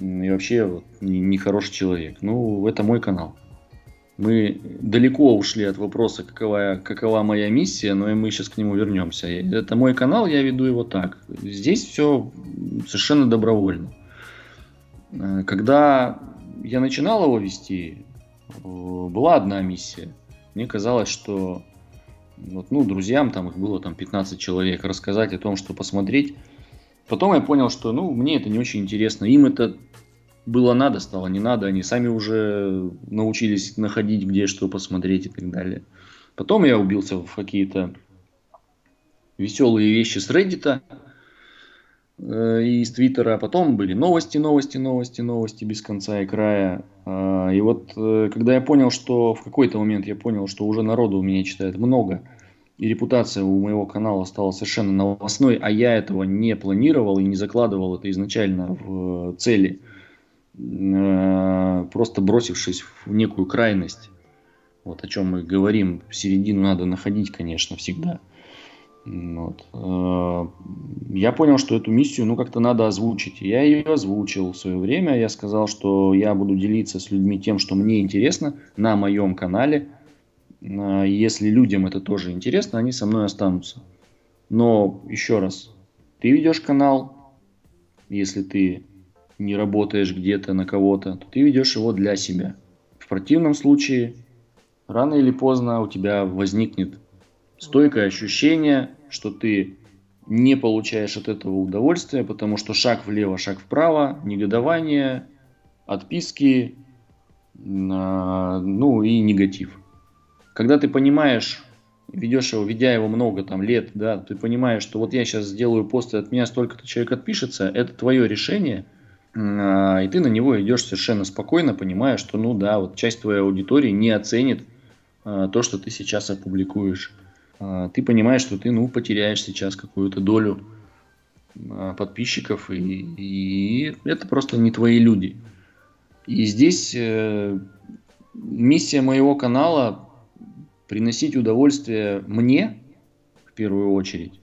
и вообще вот, нехороший не человек. Ну, это мой канал. Мы далеко ушли от вопроса, какова, какова моя миссия, но и мы сейчас к нему вернемся. Это мой канал, я веду его так. Здесь все совершенно добровольно. Э, когда я начинал его вести, э, была одна миссия. Мне казалось, что вот, ну, друзьям, там их было там 15 человек, рассказать о том, что посмотреть. Потом я понял, что ну, мне это не очень интересно. Им это было надо, стало не надо. Они сами уже научились находить, где что посмотреть и так далее. Потом я убился в какие-то веселые вещи с Reddit э, и из Твиттера. Потом были новости, новости, новости, новости без конца и края. Э, и вот э, когда я понял, что в какой-то момент я понял, что уже народу у меня читает много, и репутация у моего канала стала совершенно новостной, а я этого не планировал и не закладывал это изначально в цели – Э, просто бросившись в некую крайность. Вот о чем мы говорим, середину надо находить, конечно, всегда. Вот. Э, я понял, что эту миссию, ну, как-то надо озвучить. Я ее озвучил в свое время. Я сказал, что я буду делиться с людьми тем, что мне интересно на моем канале. Э, если людям это тоже интересно, они со мной останутся. Но еще раз, ты ведешь канал, если ты не работаешь где-то на кого-то, то ты ведешь его для себя. В противном случае, рано или поздно у тебя возникнет стойкое ощущение, что ты не получаешь от этого удовольствия, потому что шаг влево, шаг вправо, негодование, отписки, ну и негатив. Когда ты понимаешь, ведешь его, ведя его много там лет, да, ты понимаешь, что вот я сейчас сделаю пост, и от меня столько-то человек отпишется, это твое решение – а, и ты на него идешь совершенно спокойно, понимая, что, ну да, вот часть твоей аудитории не оценит а, то, что ты сейчас опубликуешь. А, ты понимаешь, что ты, ну, потеряешь сейчас какую-то долю подписчиков, и, и это просто не твои люди. И здесь э, миссия моего канала приносить удовольствие мне, в первую очередь,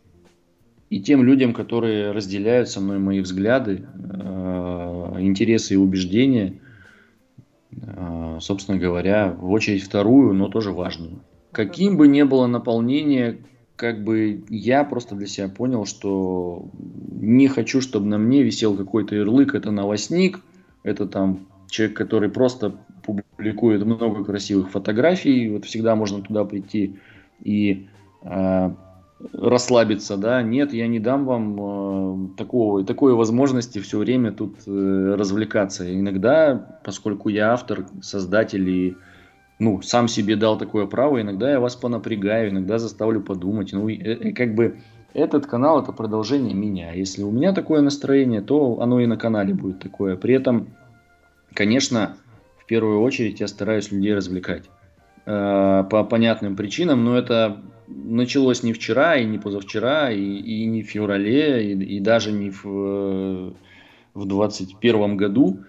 и тем людям, которые разделяют со мной мои взгляды, интересы и убеждения, а, собственно говоря, в очередь вторую, но тоже важную. Каким бы ни было наполнение, как бы я просто для себя понял, что не хочу, чтобы на мне висел какой-то ярлык, это новостник, это там человек, который просто публикует много красивых фотографий, вот всегда можно туда прийти и э, расслабиться, да, нет, я не дам вам э, такого, такой возможности все время тут э, развлекаться. Иногда, поскольку я автор, создатель и ну, сам себе дал такое право, иногда я вас понапрягаю, иногда заставлю подумать. Ну, и, как бы этот канал это продолжение меня. Если у меня такое настроение, то оно и на канале будет такое. При этом, конечно, в первую очередь я стараюсь людей развлекать. Э, по понятным причинам, но это началось не вчера, и не позавчера, и, и не в феврале, и, и даже не в, э, в 21 году.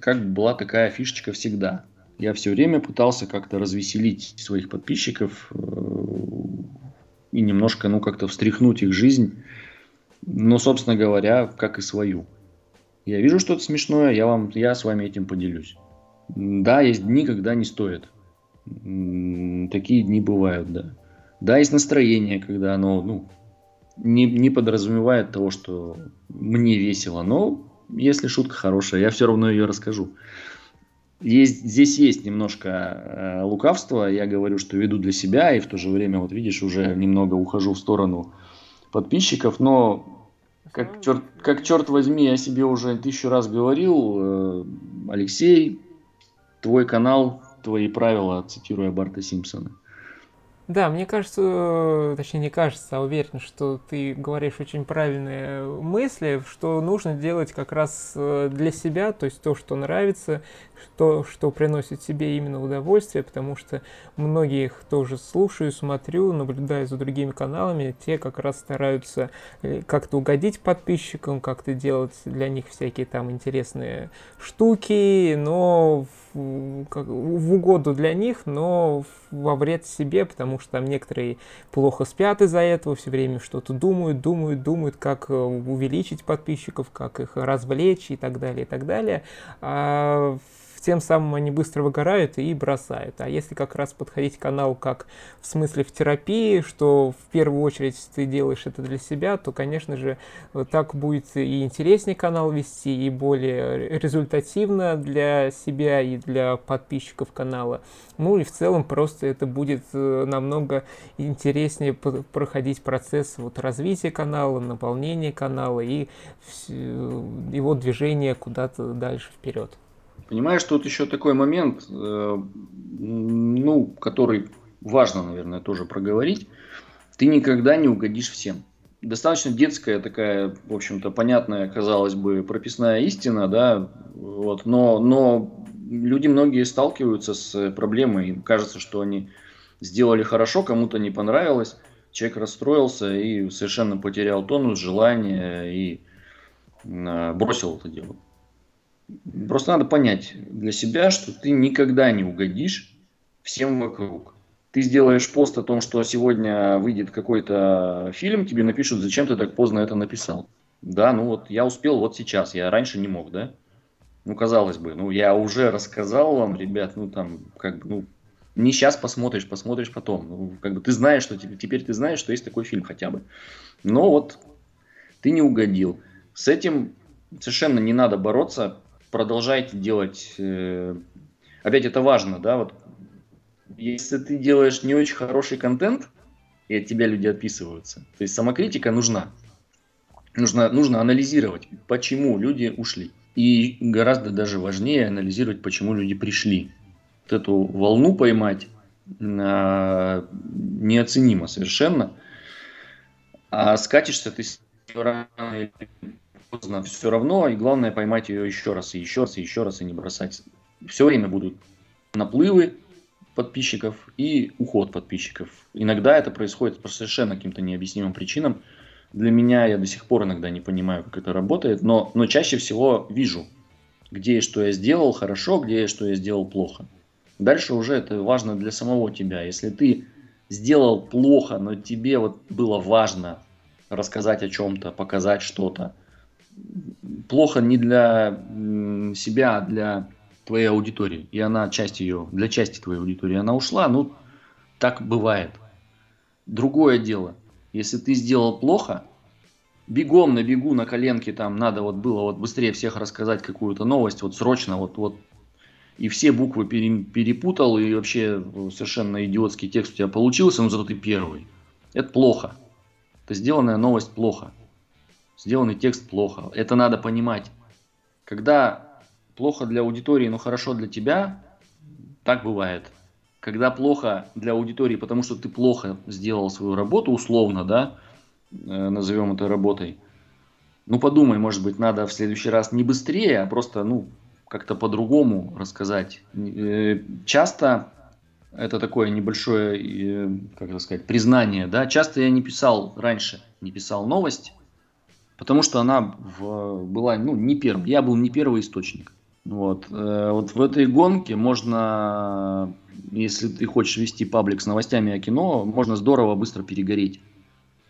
Как была такая фишечка всегда. Я все время пытался как-то развеселить своих подписчиков э, и немножко, ну, как-то встряхнуть их жизнь. Но, собственно говоря, как и свою. Я вижу что-то смешное, я, вам, я с вами этим поделюсь. Да, есть дни, когда не стоит. Такие дни бывают, да. Да, есть настроение, когда оно, ну, не, не подразумевает того, что мне весело, но если шутка хорошая, я все равно ее расскажу. Есть, здесь есть немножко э, лукавства, я говорю, что веду для себя, и в то же время, вот видишь, уже немного ухожу в сторону подписчиков, но как черт, как черт возьми, я себе уже тысячу раз говорил, э, Алексей, твой канал, твои правила, цитируя Барта Симпсона. Да, мне кажется, точнее не кажется, а уверен, что ты говоришь очень правильные мысли, что нужно делать как раз э, для себя, то есть то, что нравится, то, что приносит себе именно удовольствие, потому что многих тоже слушаю, смотрю, наблюдаю за другими каналами, те как раз стараются э, как-то угодить подписчикам, как-то делать для них всякие там интересные штуки, но в, как, в угоду для них, но во вред себе, потому что там некоторые плохо спят из-за этого, все время что-то думают, думают, думают, как э, увеличить подписчиков, как их развлечь и так далее, и так далее. А тем самым они быстро выгорают и бросают. А если как раз подходить к каналу как в смысле в терапии, что в первую очередь ты делаешь это для себя, то, конечно же, так будет и интереснее канал вести, и более результативно для себя и для подписчиков канала. Ну и в целом просто это будет э, намного интереснее проходить процесс вот развития канала, наполнения канала и его движения куда-то дальше вперед. Понимаешь, тут еще такой момент, э, ну, который важно, наверное, тоже проговорить. Ты никогда не угодишь всем. Достаточно детская такая, в общем-то, понятная, казалось бы, прописная истина, да, вот, но, но люди многие сталкиваются с проблемой, им кажется, что они сделали хорошо, кому-то не понравилось, человек расстроился и совершенно потерял тонус, желание и э, бросил это дело. Просто надо понять для себя, что ты никогда не угодишь всем вокруг. Ты сделаешь пост о том, что сегодня выйдет какой-то фильм, тебе напишут, зачем ты так поздно это написал. Да, ну вот я успел вот сейчас, я раньше не мог, да? Ну, казалось бы, ну я уже рассказал вам, ребят, ну там, как бы, ну, не сейчас посмотришь, посмотришь потом. Ну, как бы ты знаешь, что теперь, теперь ты знаешь, что есть такой фильм хотя бы. Но вот ты не угодил. С этим совершенно не надо бороться, продолжайте делать. Э, опять это важно, да, вот если ты делаешь не очень хороший контент, и от тебя люди отписываются, то есть самокритика нужна. Нужно, нужно анализировать, почему люди ушли. И гораздо даже важнее анализировать, почему люди пришли. Вот эту волну поймать а, неоценимо совершенно. А скатишься ты рано или поздно все равно, и главное поймать ее еще раз, и еще раз, и еще раз, и не бросать. Все время будут наплывы подписчиков и уход подписчиков. Иногда это происходит по совершенно каким-то необъяснимым причинам. Для меня я до сих пор иногда не понимаю, как это работает, но, но чаще всего вижу, где и что я сделал хорошо, где и что я сделал плохо. Дальше уже это важно для самого тебя. Если ты сделал плохо, но тебе вот было важно рассказать о чем-то, показать что-то, плохо не для себя, а для твоей аудитории. И она часть ее, для части твоей аудитории она ушла, ну, так бывает. Другое дело, если ты сделал плохо, бегом на бегу на коленке там надо вот было вот быстрее всех рассказать какую-то новость, вот срочно, вот, вот и все буквы перепутал, и вообще совершенно идиотский текст у тебя получился, но зато ты первый. Это плохо. Это сделанная новость плохо сделанный текст плохо. Это надо понимать. Когда плохо для аудитории, но хорошо для тебя, Так бывает. Когда плохо для аудитории, потому что ты плохо сделал свою работу, условно, да, э, назовем это работой, ну подумай, может быть, надо в следующий раз не быстрее, а просто, ну, как-то по-другому рассказать. Э, часто это такое небольшое, э, как это сказать, признание, да, часто я не писал раньше, не писал новость, потому что она в, была, ну, не первым, я был не первый источник. Вот. Э, вот в этой гонке можно, если ты хочешь вести паблик с новостями о кино, можно здорово быстро перегореть.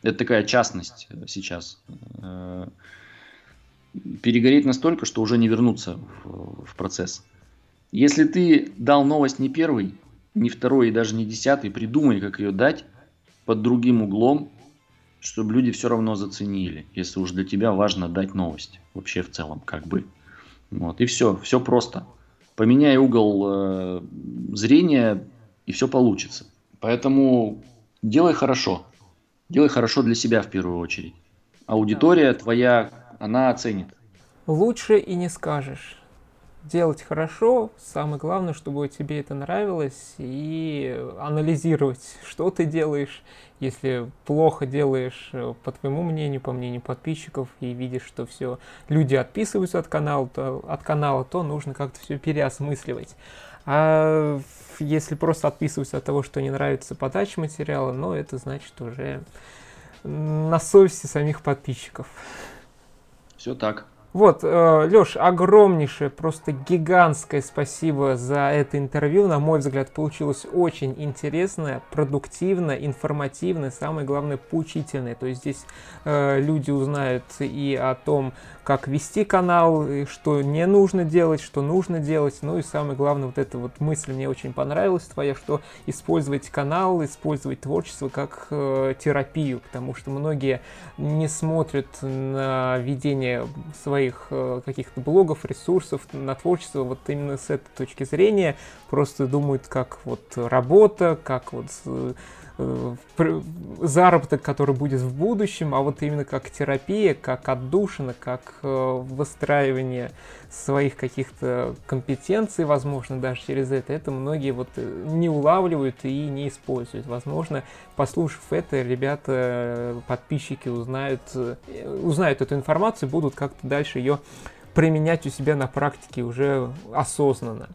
Это такая частность сейчас. Э, перегореть настолько, что уже не вернуться в, в процесс. Если ты дал новость не первый, не второй и даже не десятый, придумай, как ее дать под другим углом, чтобы люди все равно заценили, если уж для тебя важно дать новость вообще в целом, как бы. Вот, и все, все просто. Поменяй угол э, зрения, и все получится. Поэтому делай хорошо. Делай хорошо для себя в первую очередь. Аудитория твоя, она оценит. Лучше и не скажешь делать хорошо, самое главное, чтобы тебе это нравилось, и анализировать, что ты делаешь. Если плохо делаешь, э, по твоему мнению, по мнению подписчиков, и видишь, что все, люди отписываются от канала, то, от канала, то нужно как-то все переосмысливать. А если просто отписываются от того, что не нравится подача материала, ну, это значит уже на совести самих подписчиков. Все так. Вот, э, Леш, огромнейшее, просто гигантское спасибо за это интервью. На мой взгляд, получилось очень интересное, продуктивное, информативное, самое главное, поучительное. То есть здесь э, люди узнают и о том, как вести канал, что не нужно делать, что нужно делать. Ну и самое главное, вот эта вот мысль мне очень понравилась твоя, что использовать канал, использовать творчество как э, терапию, потому что многие не смотрят на ведение своих э, каких-то блогов, ресурсов, на творчество вот именно с этой точки зрения, просто думают как вот работа, как вот заработок, который будет в будущем, а вот именно как терапия, как отдушина, как э, выстраивание своих каких-то компетенций, возможно, даже через это, это многие вот э, не улавливают и не используют. Возможно, послушав это, ребята, подписчики узнают, узнают эту информацию, будут как-то дальше ее применять у себя на практике уже осознанно.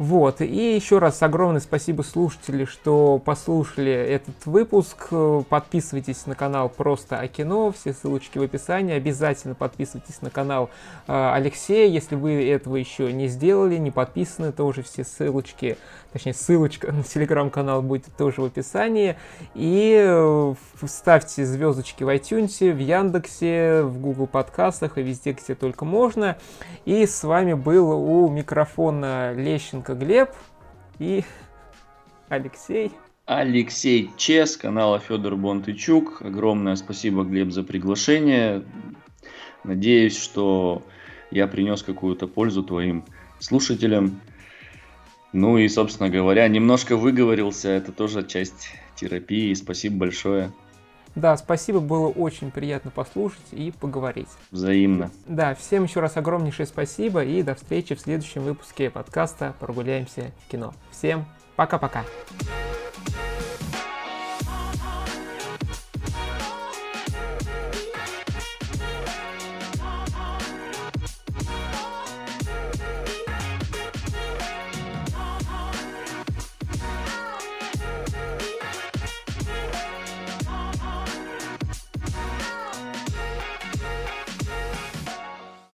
Вот, и еще раз огромное спасибо слушатели, что послушали этот выпуск. Подписывайтесь на канал Просто о кино, все ссылочки в описании. Обязательно подписывайтесь на канал э, Алексея, если вы этого еще не сделали, не подписаны, тоже все ссылочки точнее ссылочка на телеграм-канал будет тоже в описании. И э, ставьте звездочки в iTunes, в Яндексе, в Google подкастах и везде, где только можно. И с вами был у микрофона Лещенко Глеб и Алексей. Алексей Чес, канала Федор Бонтычук. Огромное спасибо, Глеб, за приглашение. Надеюсь, что я принес какую-то пользу твоим слушателям. Ну и, собственно говоря, немножко выговорился, это тоже часть терапии. Спасибо большое. Да, спасибо, было очень приятно послушать и поговорить. Взаимно. Да, всем еще раз огромнейшее спасибо и до встречи в следующем выпуске подкаста «Прогуляемся в кино». Всем пока-пока.